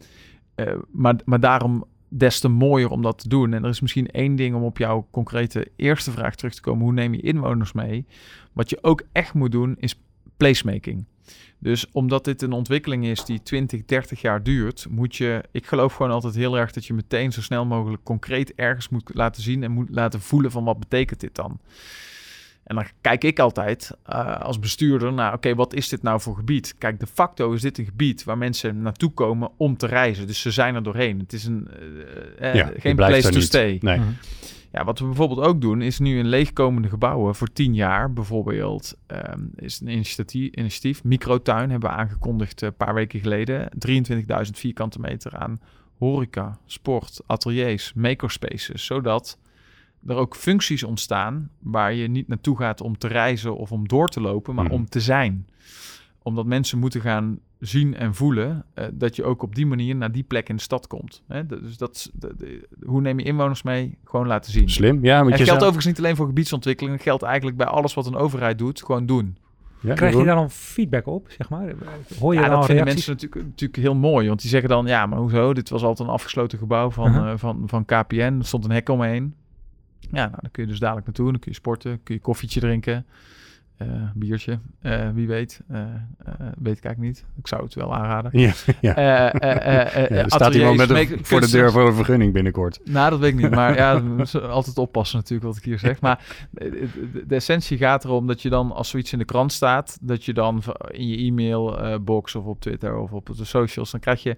eh, maar, maar daarom des te mooier om dat te doen. En er is misschien één ding om op jouw concrete eerste vraag terug te komen. Hoe neem je inwoners mee? Wat je ook echt moet doen, is placemaking. Dus omdat dit een ontwikkeling is die 20, 30 jaar duurt, moet je, ik geloof gewoon altijd heel erg dat je meteen zo snel mogelijk concreet ergens moet laten zien en moet laten voelen van wat betekent dit dan. En dan kijk ik altijd eh, als bestuurder naar, oké, wat is dit nou voor gebied? Kijk, de facto is dit een gebied waar mensen naartoe komen om te reizen. Dus ze zijn er doorheen. Het is een, eh, eh, Ja, geen place to niet. stay. Nee. Mhm. Ja, wat we bijvoorbeeld ook doen, is nu in leegkomende gebouwen voor tien jaar bijvoorbeeld, ehm, is een initiatief, initiatief. Microtuin hebben we aangekondigd een paar weken geleden. 23.000 vierkante meter aan horeca, sport, ateliers, makerspaces, zodat er ook functies ontstaan waar je niet naartoe gaat om te reizen of om door te lopen, maar Mhm. om te zijn. Omdat mensen moeten gaan zien en voelen eh, dat je ook op die manier naar die plek in de stad komt. Hè? Dus dat, hoe neem je inwoners mee? Gewoon laten zien. Slim, ja. Het je geldt zou- overigens niet alleen voor gebiedsontwikkeling. Het geldt eigenlijk bij alles wat een overheid doet. Gewoon doen. Ja, Krijg je daar dan feedback op, zeg maar? Hoor je ja, dan dat vinden reacties? mensen natuurlijk, natuurlijk heel mooi. Want die zeggen dan, ja, maar hoezo? Dit was altijd een afgesloten gebouw van, eh, van, van KPN. Er stond een hek omheen. Ja, nou, dan kun je dus dadelijk naartoe. Dan kun je sporten, kun je koffietje drinken. eh, biertje, eh, wie weet. Eh, weet ik eigenlijk niet. Ik zou het wel aanraden. Ja, ja. Ja, er staat iemand met een, voor de deur voor een vergunning binnenkort. Nou, dat weet ik niet. Maar ja, altijd oppassen natuurlijk wat ik hier zeg. Maar de, de- de essentie gaat erom dat je dan, als zoiets in de krant staat, dat je dan in je e-mailbox of op Twitter of op de socials, dan krijg je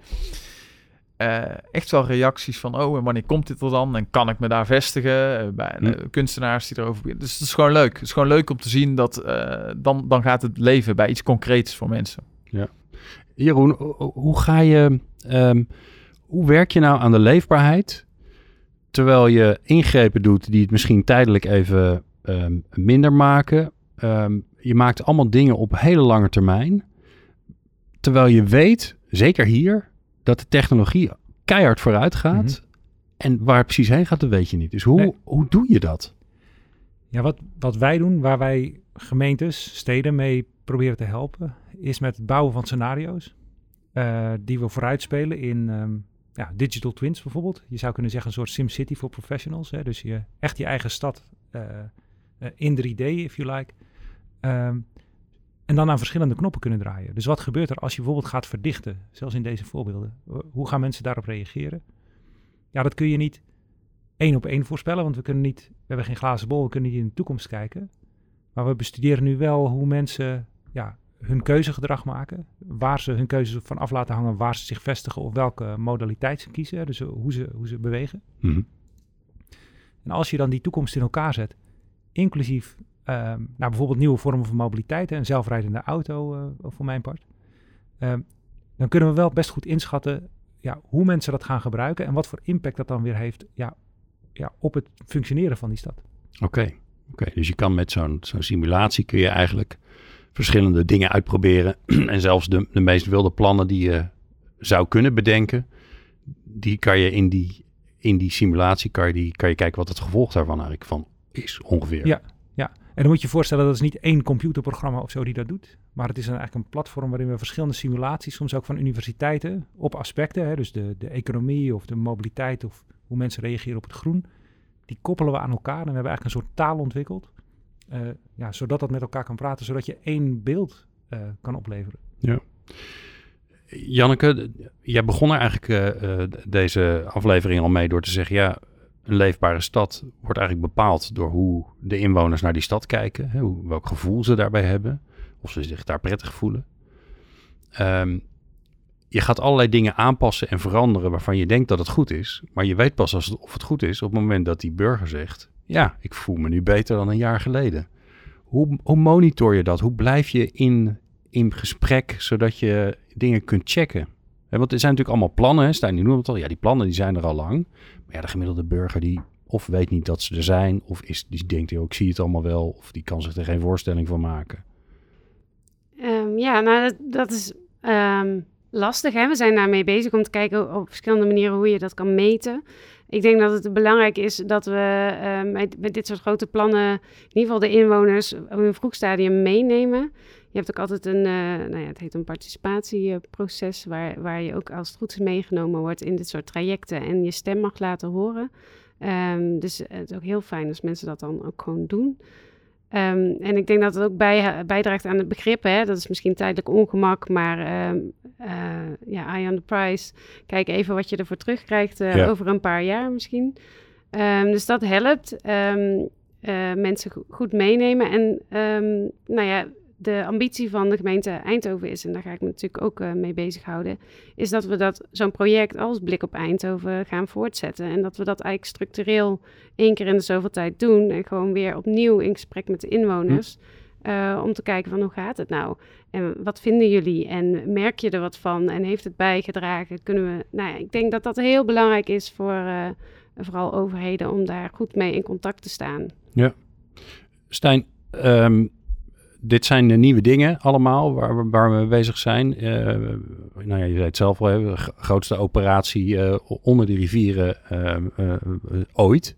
eh, echt wel reacties van, oh, en wanneer komt dit er dan? En kan ik me daar vestigen? Eh, bij Hm. kunstenaars die erover... beginnen. Dus het is gewoon leuk. Het is gewoon leuk om te zien dat eh, dan, dan gaat het leven bij iets concreets voor mensen. Jeroen, ho- ho- hoe ga je, ehm, hoe werk je nou aan de leefbaarheid terwijl je ingrepen doet die het misschien tijdelijk even ehm, minder maken? Ehm, je maakt allemaal dingen op hele lange termijn, terwijl je weet, zeker hier, dat de technologie keihard vooruit gaat. Mhm. En waar het precies heen gaat, dat weet je niet. Dus hoe, Nee. hoe doe je dat? Ja, wat, wat wij doen, waar wij gemeentes, steden mee proberen te helpen, is met het bouwen van scenario's. eh, die we vooruitspelen in ehm, ja, digital twins bijvoorbeeld. Je zou kunnen zeggen een soort SimCity voor professionals. Hè? Dus je, echt je eigen stad eh, eh, in 3D, if you like. Ehm, en dan aan verschillende knoppen kunnen draaien. Dus wat gebeurt er als je bijvoorbeeld gaat verdichten? Zelfs in deze voorbeelden. Hoe gaan mensen daarop reageren? Ja, dat kun je niet één op één voorspellen, want we kunnen niet, we hebben geen glazen bol, we kunnen niet in de toekomst kijken. Maar we bestuderen nu wel hoe mensen ja, hun keuzegedrag maken, waar ze hun keuzes van af laten hangen, waar ze zich vestigen of welke modaliteit ze kiezen, dus hoe ze, hoe ze bewegen. Mhm. En als je dan die toekomst in elkaar zet, inclusief ehm, nou, bijvoorbeeld nieuwe vormen van mobiliteit, een zelfrijdende auto eh, voor mijn part, ehm, dan kunnen we wel best goed inschatten ja, hoe mensen dat gaan gebruiken en wat voor impact dat dan weer heeft ja, ja, op het functioneren van die stad. Oké, oké. dus je kan met zo'n zo'n simulatie kun je eigenlijk verschillende dingen uitproberen. en zelfs de, de meest wilde plannen die je zou kunnen bedenken, die kan je in die, in die simulatie kan je, die, kan je kijken wat het gevolg daarvan eigenlijk van is ongeveer. Ja. En dan moet je je voorstellen, dat is niet één computerprogramma of zo die dat doet. Maar het is eigenlijk een platform waarin we verschillende simulaties, soms ook van universiteiten, op aspecten, hè, dus de, de economie of de mobiliteit of hoe mensen reageren op het groen, die koppelen we aan elkaar. En we hebben eigenlijk een soort taal ontwikkeld, uh, ja, zodat dat met elkaar kan praten, zodat je één beeld uh, kan opleveren. Ja. Janneke, jij begon er eigenlijk uh, deze aflevering al mee door te zeggen, ja, een leefbare stad wordt eigenlijk bepaald door hoe de inwoners naar die stad kijken, hè, hoe, welk gevoel ze daarbij hebben, of ze zich daar prettig voelen. Um, je gaat allerlei dingen aanpassen en veranderen waarvan je denkt dat het goed is, maar je weet pas of het goed is op het moment dat die burger zegt, ja, ik voel me nu beter dan een jaar geleden. Hoe, hoe monitor je dat? Hoe blijf je in, in gesprek zodat je dingen kunt checken? Want er zijn natuurlijk allemaal plannen, Stijn, die noemt het al. Ja, die plannen die zijn er al lang. Maar ja, de gemiddelde burger die of weet niet dat ze er zijn, of is, die denkt, joh, ik zie het allemaal wel, of die kan zich er geen voorstelling van maken. Um, ja, nou, dat, dat is um, lastig. Hè? We zijn daarmee bezig om te kijken op verschillende manieren hoe je dat kan meten. Ik denk dat het belangrijk is dat we uh, met, met, dit soort grote plannen, in ieder geval de inwoners, op een vroeg stadium meenemen. Je hebt ook altijd een, uh, nou ja, het heet een participatieproces, waar, waar je ook als het goed is meegenomen wordt in dit soort trajecten en je stem mag laten horen. Um, dus het is ook heel fijn als mensen dat dan ook gewoon doen. Um, en ik denk dat het ook bij, bijdraagt aan het begrip. Hè? Dat is misschien tijdelijk ongemak, maar um, uh, ja, eye on the price. Kijk even wat je ervoor terugkrijgt uh, ja. over een paar jaar misschien. Um, dus dat helpt. Uh, mensen goed meenemen. En nou ja, de ambitie van de gemeente Eindhoven is, en daar ga ik me natuurlijk ook uh, mee bezighouden, is dat we dat zo'n project als Blik op Eindhoven gaan voortzetten. En dat we dat eigenlijk structureel één keer in de zoveel tijd doen. En gewoon weer opnieuw in gesprek met de inwoners. Uh, om te kijken van hoe gaat het nou? En wat vinden jullie? En merk je er wat van? En heeft het bijgedragen? Kunnen we. Nou ja, ik denk dat dat heel belangrijk is voor uh, vooral overheden om daar goed mee in contact te staan. Ja. Stijn, um, dit zijn de nieuwe dingen allemaal waar we, waar we mee bezig zijn. Uh, nou ja, je zei het zelf al, de grootste operatie uh, onder de rivieren uh, ooit.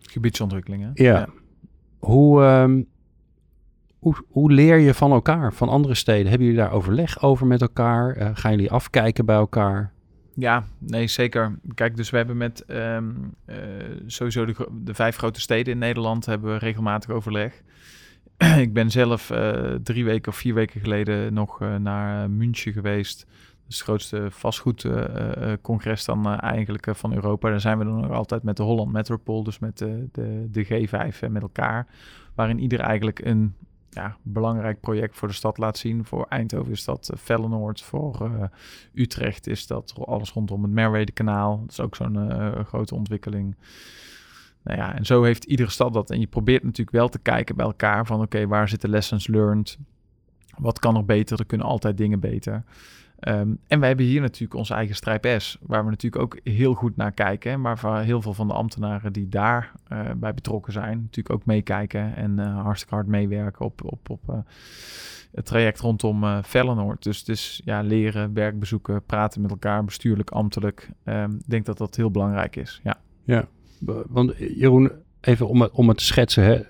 Gebiedsontwikkelingen. Ja. ja. Hoe, um, hoe, hoe leer je van elkaar, van andere steden? Hebben jullie daar overleg over met elkaar? gaan jullie afkijken bij elkaar? Ja, nee, zeker. Kijk, dus we hebben met um, sowieso de, de vijf grote steden in Nederland hebben we regelmatig overleg. ik ben zelf uh, drie weken of vier weken geleden nog uh, naar München geweest. Dus het grootste vastgoedcongres uh, dan eigenlijk van Europa. Daar zijn we dan nog altijd met de Holland Metropole, dus met de, de, de G5 met elkaar. Waarin ieder eigenlijk een ja, belangrijk project voor de stad laat zien. Voor Eindhoven is dat Vellenoord. Voor Utrecht is dat alles rondom het Merwede-kanaal. Dat is ook zo'n grote ontwikkeling. Nou ja, en zo heeft iedere stad dat. En je probeert natuurlijk wel te kijken bij elkaar van oké, waar zitten lessons learned? Wat kan er beter? Er kunnen altijd dingen beter. Um, en wij hebben hier natuurlijk onze eigen Strijp S, waar we natuurlijk ook heel goed naar kijken. Maar waar heel veel van de ambtenaren die daar uh, bij betrokken zijn, natuurlijk ook meekijken en uh, hartstikke hard meewerken op, op, op uh, het traject rondom Vellenoord. Dus is ja, leren, werkbezoeken, praten met elkaar, bestuurlijk, ambtelijk. Um, ik denk dat dat heel belangrijk is. Ja. Ja, want Jeroen, even om het, om het te schetsen. Hè.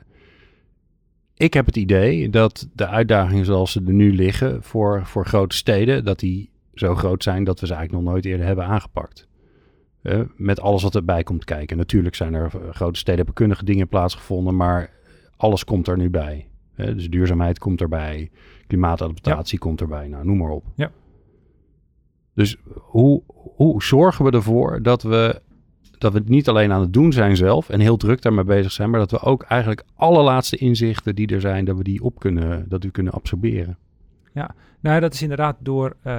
Ik heb het idee dat de uitdagingen zoals ze er nu liggen voor, voor grote steden, dat die zo groot zijn dat we ze eigenlijk nog nooit eerder hebben aangepakt. Uh, met alles wat erbij komt kijken. Natuurlijk zijn er uh, grote steden, hebben kundige dingen plaatsgevonden, maar alles komt er nu bij. Uh, dus duurzaamheid komt erbij, klimaatadaptatie ja. komt erbij, nou noem maar op. Ja. Dus hoe, hoe zorgen we ervoor dat we dat we het niet alleen aan het doen zijn zelf en heel druk daarmee bezig zijn, maar dat we ook eigenlijk alle laatste inzichten die er zijn, dat we die op kunnen, dat we kunnen absorberen. Ja, nou dat is inderdaad door, uh,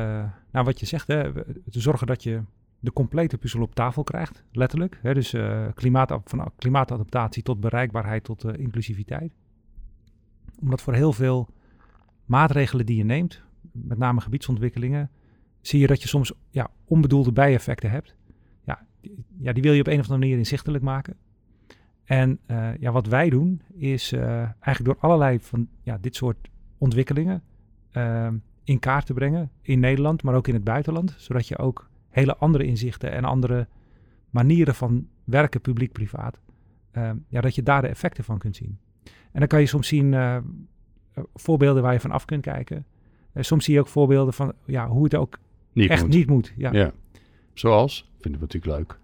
nou wat je zegt, hè, te zorgen dat je de complete puzzel op tafel krijgt, letterlijk. Hè, dus uh, klimaat, van klimaatadaptatie tot bereikbaarheid tot uh, inclusiviteit. Omdat voor heel veel maatregelen die je neemt, met name gebiedsontwikkelingen, zie je dat je soms ja, onbedoelde bijeffecten hebt ja, die wil je op een of andere manier inzichtelijk maken. En uh, ja, wat wij doen is uh, eigenlijk door allerlei van ja, dit soort ontwikkelingen uh, in kaart te brengen in Nederland, maar ook in het buitenland, zodat je ook hele andere inzichten en andere manieren van werken publiek-privaat, ja, dat je daar de effecten van kunt zien. En dan kan je soms zien uh, voorbeelden waar je van af kunt kijken. Soms zie je ook voorbeelden van ja, hoe het ook niet echt moet. niet moet. Ja. ja. Zoals? Vinden we natuurlijk leuk.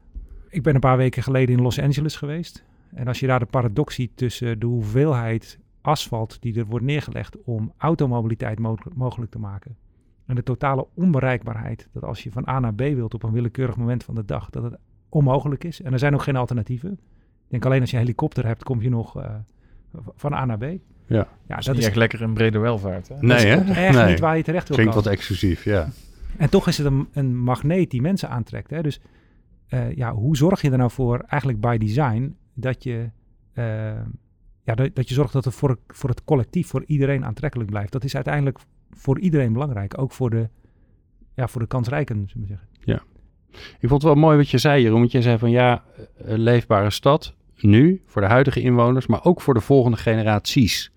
Ik ben een paar weken geleden in Los Angeles geweest. En als je daar de paradox ziet tussen de hoeveelheid asfalt die er wordt neergelegd om automobiliteit mo mogelijk te maken. En de totale onbereikbaarheid. Dat als je van A naar B wilt op een willekeurig moment van de dag, dat het onmogelijk is. En er zijn ook geen alternatieven. Ik denk alleen als je een helikopter hebt, kom je nog uh, van A naar B. Ja, ja dat, is echt lekker een brede welvaart. Hè? Nee, hè? Echt nee. niet waar je terecht wil Klinkt komen. wat exclusief, ja. En toch is het een, een magneet die mensen aantrekt. Hè? Dus uh, ja, hoe zorg je er nou voor, eigenlijk by design, dat je, uh, ja, dat, je zorgt dat het voor, voor het collectief, voor iedereen aantrekkelijk blijft. Dat is uiteindelijk voor iedereen belangrijk. Ook voor de, ja, voor de kansrijken, zeggen. Ja. Ik vond het wel mooi wat je zei, Jeroen. Want je zei van ja, een leefbare stad, nu, voor de huidige inwoners, maar ook voor de volgende generaties.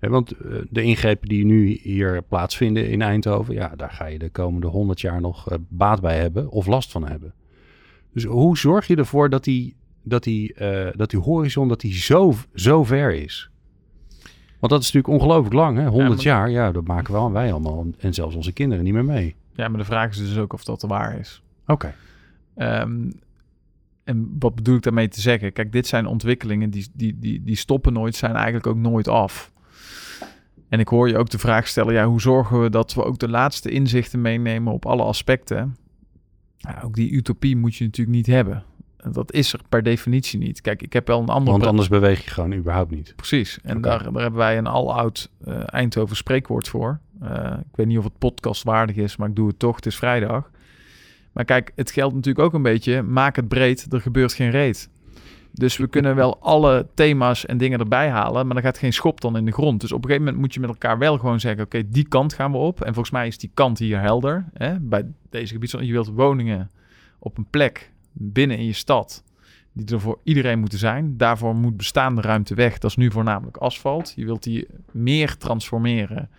Want de ingrepen die nu hier plaatsvinden in Eindhoven, ja, daar ga je de komende honderd jaar nog baat bij hebben of last van hebben. Dus hoe zorg je ervoor dat die, dat die, uh, dat die horizon dat die zo, zo ver is? Want dat is natuurlijk ongelooflijk lang, hè? 100 ja, maar... jaar. Ja, dat maken wel wij allemaal en zelfs onze kinderen niet meer mee. Ja, maar de vraag is dus ook of dat waar is. Oké. Okay. Um, en wat bedoel ik daarmee te zeggen? Kijk, dit zijn ontwikkelingen die, die, die, die stoppen nooit, zijn eigenlijk ook nooit af. En ik hoor je ook de vraag stellen, ja, hoe zorgen we dat we ook de laatste inzichten meenemen op alle aspecten? Ja, ook die utopie moet je natuurlijk niet hebben. Dat is er per definitie niet. Kijk, ik heb wel een andere... Want anders beweeg je gewoon überhaupt niet. Precies. En okay. daar, daar hebben wij een aloud uh, Eindhoven spreekwoord voor. Uh, ik weet niet of het podcastwaardig is, maar ik doe het toch. Het is vrijdag. Maar kijk, het geldt natuurlijk ook een beetje... maak het breed, er gebeurt geen reet. Dus we kunnen wel alle thema's en dingen erbij halen, maar er gaat geen schop dan in de grond. Dus op een gegeven moment moet je met elkaar wel gewoon zeggen: oké, die kant gaan we op. En volgens mij is die kant hier helder. Hè? Bij deze gebied, je wilt woningen op een plek binnen in je stad, die er voor iedereen moeten zijn. Daarvoor moet bestaande ruimte weg. Dat is nu voornamelijk asfalt. Je wilt die meer transformeren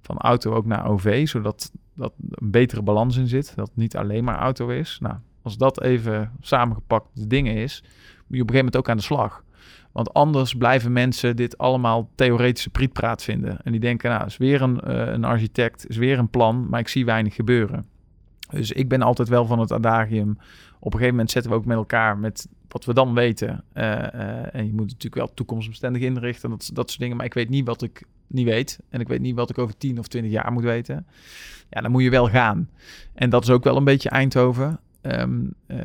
van auto ook naar OV, zodat dat een betere balans in zit. Dat het niet alleen maar auto is. Nou, als dat even samengepakt de dingen is, op een gegeven moment ook aan de slag. Want anders blijven mensen dit allemaal theoretische prietpraat vinden. En die denken, nou, is weer een, uh, een architect, is weer een plan, maar ik zie weinig gebeuren. Dus ik ben altijd wel van het adagium. Op een gegeven moment zetten we ook met elkaar met wat we dan weten. Uh, uh, en je moet natuurlijk wel toekomstbestendig inrichten, dat, dat soort dingen. Maar ik weet niet wat ik niet weet. En ik weet niet wat ik over 10 of 20 jaar moet weten. Ja, dan moet je wel gaan. En dat is ook wel een beetje Eindhoven. Um, uh,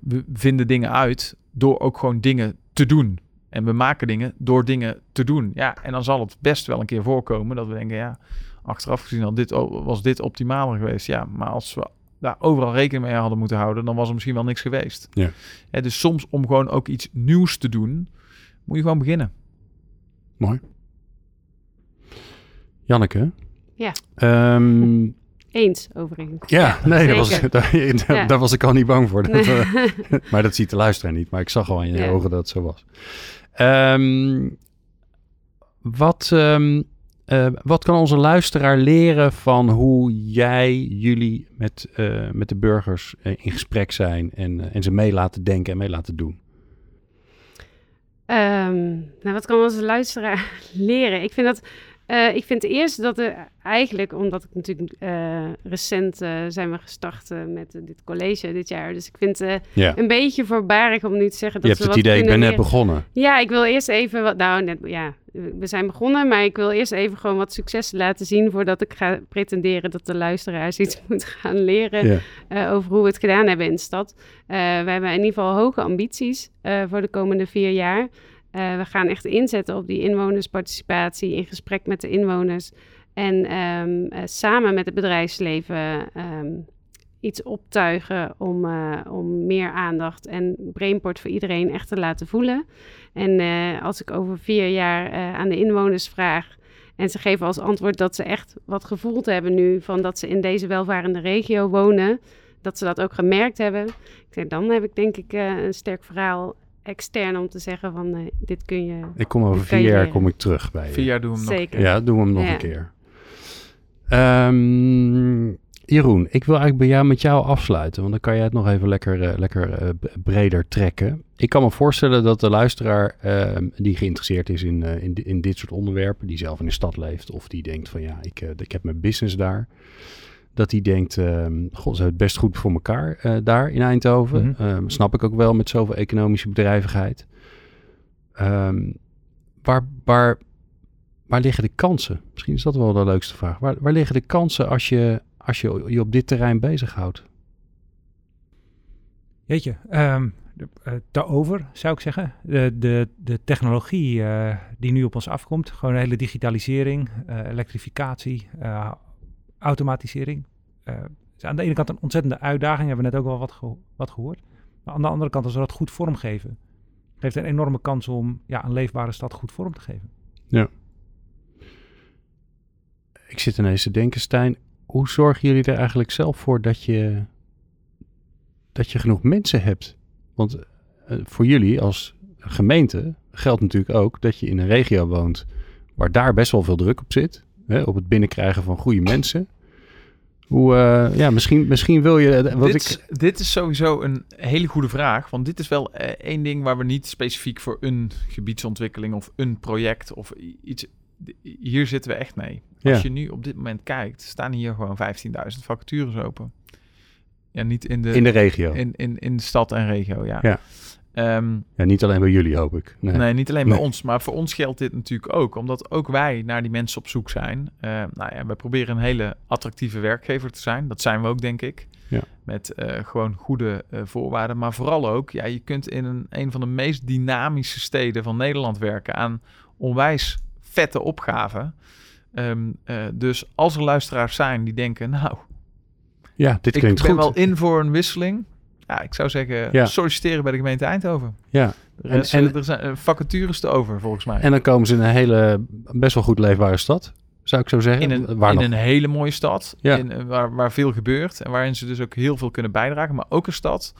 we vinden dingen uit door ook gewoon dingen te doen. En we maken dingen door dingen te doen. Ja, en dan zal het best wel een keer voorkomen dat we denken, ja, achteraf gezien al dit, was dit optimaler geweest. Ja, maar als we daar overal rekening mee hadden moeten houden, dan was er misschien wel niks geweest. Ja. ja dus soms om gewoon ook iets nieuws te doen, moet je gewoon beginnen. Mooi. Janneke? Ja. Um, Eens, overigens. Ja, nee, daar was, daar, daar, ja. daar, was ik al niet bang voor. Dat, nee. uh, maar dat ziet de luisteraar niet. Maar ik zag al in je ogen dat het zo was. Um, wat, um, uh, wat kan onze luisteraar leren van hoe jij, jullie met, uh, met de burgers in gesprek zijn en, en ze mee laten denken en mee laten doen? nou, wat kan onze luisteraar leren? Ik vind dat uh, ik vind eerst dat er eigenlijk, omdat ik natuurlijk uh, recent uh, zijn we gestart met dit college dit jaar. Dus ik vind het ja. een beetje voorbarig om nu te zeggen dat Je hebt het idee, ik ben net begonnen. Ja, ik wil eerst even wat, nou net, ja, we zijn begonnen, maar ik wil eerst even gewoon wat successen laten zien voordat ik ga pretenderen dat de luisteraars iets moeten gaan leren ja. over hoe we het gedaan hebben in de stad. we hebben in ieder geval hoge ambities voor de komende vier jaar. Uh, we gaan echt inzetten op die inwonersparticipatie, in gesprek met de inwoners. En um, uh, samen met het bedrijfsleven um, iets optuigen om, uh, om meer aandacht en Brainport voor iedereen echt te laten voelen. En als ik over vier jaar aan de inwoners vraag en ze geven als antwoord dat ze echt wat gevoeld hebben nu van dat ze in deze welvarende regio wonen, dat ze dat ook gemerkt hebben. Ik dan heb ik denk ik een sterk verhaal extern om te zeggen van uh, dit kun je. Ik kom over vier jaar kom ik terug bij je. Vier jaar doen we hem Zeker. nog. Ja, doen we hem nog ja. een keer. Um, Jeroen, ik wil eigenlijk bij jou met jou afsluiten, want dan kan jij het nog even lekker, eh, lekker eh, breder trekken. Ik kan me voorstellen dat de luisteraar eh, die geïnteresseerd is in, eh, in, in dit soort onderwerpen, die zelf in de stad leeft of die denkt van ja, ik, ik heb mijn business daar, dat die denkt, eh, god, ze hebben het best goed voor elkaar eh, daar in Eindhoven. Mhm. Eh, snap ik ook wel met zoveel economische bedrijvigheid. Ehm, waar, waar, waar liggen de kansen? Misschien is dat wel de leukste vraag. Waar, waar liggen de kansen als je, als je je op dit terrein bezighoudt? Jeetje, ehm de- eh, daarover zou ik zeggen. De, de, de technologie eh, die nu op ons afkomt, gewoon de hele digitalisering, elektrificatie, eh, automatisering. eh, is aan de ene kant een ontzettende uitdaging, hebben we net ook wel wat, wat gehoord. Maar aan de andere kant, als we dat goed vormgeven, geeft een enorme kans om ja, een leefbare stad goed vorm te geven. Ik zit ineens te denken, Stijn, hoe zorgen jullie er eigenlijk zelf voor dat je, dat je genoeg mensen hebt? Want eh, voor jullie als gemeente geldt natuurlijk ook dat je in een regio woont waar daar best wel veel druk op zit. Hè, op het binnenkrijgen van goede mensen. Hoe, eh, ja, misschien, misschien wil je... eh, Wat dit, ik, is, dit is sowieso een hele goede vraag. Want dit is wel eh, één ding waar we niet specifiek voor een gebiedsontwikkeling of een project of iets. Hier zitten we echt mee. Als je nu op dit moment kijkt, staan hier gewoon 15.000 vacatures open. Ja, niet in de, in de regio. in, in, in de stad en regio, ja. Ja. Ehm, Ja, niet alleen bij jullie, hoop ik. Nee. Nee, niet alleen bij Nee. ons, maar voor ons geldt dit natuurlijk ook. Omdat ook wij naar die mensen op zoek zijn. Eh nou ja, we proberen een hele attractieve werkgever te zijn. Dat zijn we ook, denk ik. Ja. Met eh, gewoon goede eh, voorwaarden. Maar vooral ook, ja, je kunt in een, een van de meest dynamische steden van Nederland werken aan onwijs vette opgaven. Ehm, eh, dus als er luisteraars zijn die denken, nou, Ja, dit ik klinkt ben goed. wel in voor een wisseling. Ja, ik zou zeggen, Ja. solliciteren bij de gemeente Eindhoven. Ja. Er, En- er zijn eh, vacatures te over, volgens mij. En dan komen ze in een hele, best wel goed leefbare stad, zou ik zo zeggen. in een, Waar in een hele mooie stad, Ja. in, eh, waar, waar veel gebeurt en waarin ze dus ook heel veel kunnen bijdragen, maar ook een stad.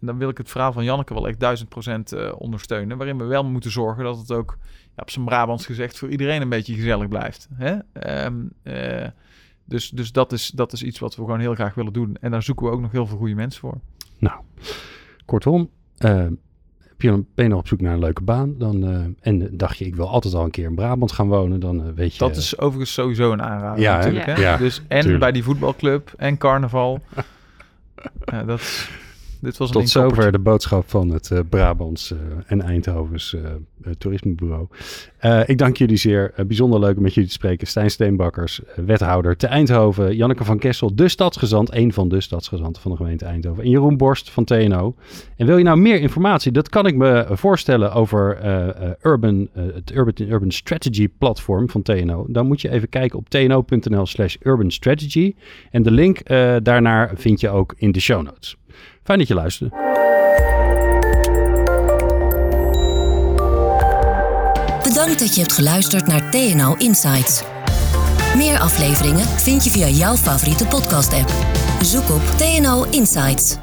En dan wil ik het verhaal van Janneke wel echt duizend procent eh, ondersteunen, waarin we wel moeten zorgen dat het ook, ja, op zijn Brabants gezegd, voor iedereen een beetje gezellig blijft. Hè? Ehm, eh, dus dus dat, is, dat is iets wat we gewoon heel graag willen doen. En daar zoeken we ook nog heel veel goede mensen voor. Nou, kortom, eh, heb je ben je nog op zoek naar een leuke baan dan, eh, en dacht je, ik wil altijd al een keer in Brabant gaan wonen, dan eh, weet je... Dat is overigens sowieso een aanrader Ja, hè? natuurlijk. Hè? Ja, dus en tuurlijk. bij die voetbalclub en carnaval. ja, dat, is- dit was Tot zover de boodschap van het eh, Brabants eh, en Eindhovens eh, toerismebureau. Ik dank jullie zeer. Bijzonder leuk om met jullie te spreken. Stijn Steenbakkers, wethouder te Eindhoven. Janneke van Kessel, de stadsgezant, een van de stadsgezanten van de gemeente Eindhoven. En Jeroen Borst van TNO. En wil je nou meer informatie? Dat kan ik me voorstellen over Urban, het Urban, Urban Strategy platform van TNO. Dan moet je even kijken op tno.nl slash urban strategy. En de link daarnaar vind je ook in de show notes. Fijn dat je luisterde. Bedankt dat je hebt geluisterd naar TNO Insights. Meer afleveringen vind je via jouw favoriete podcast-app. Zoek op TNO Insights.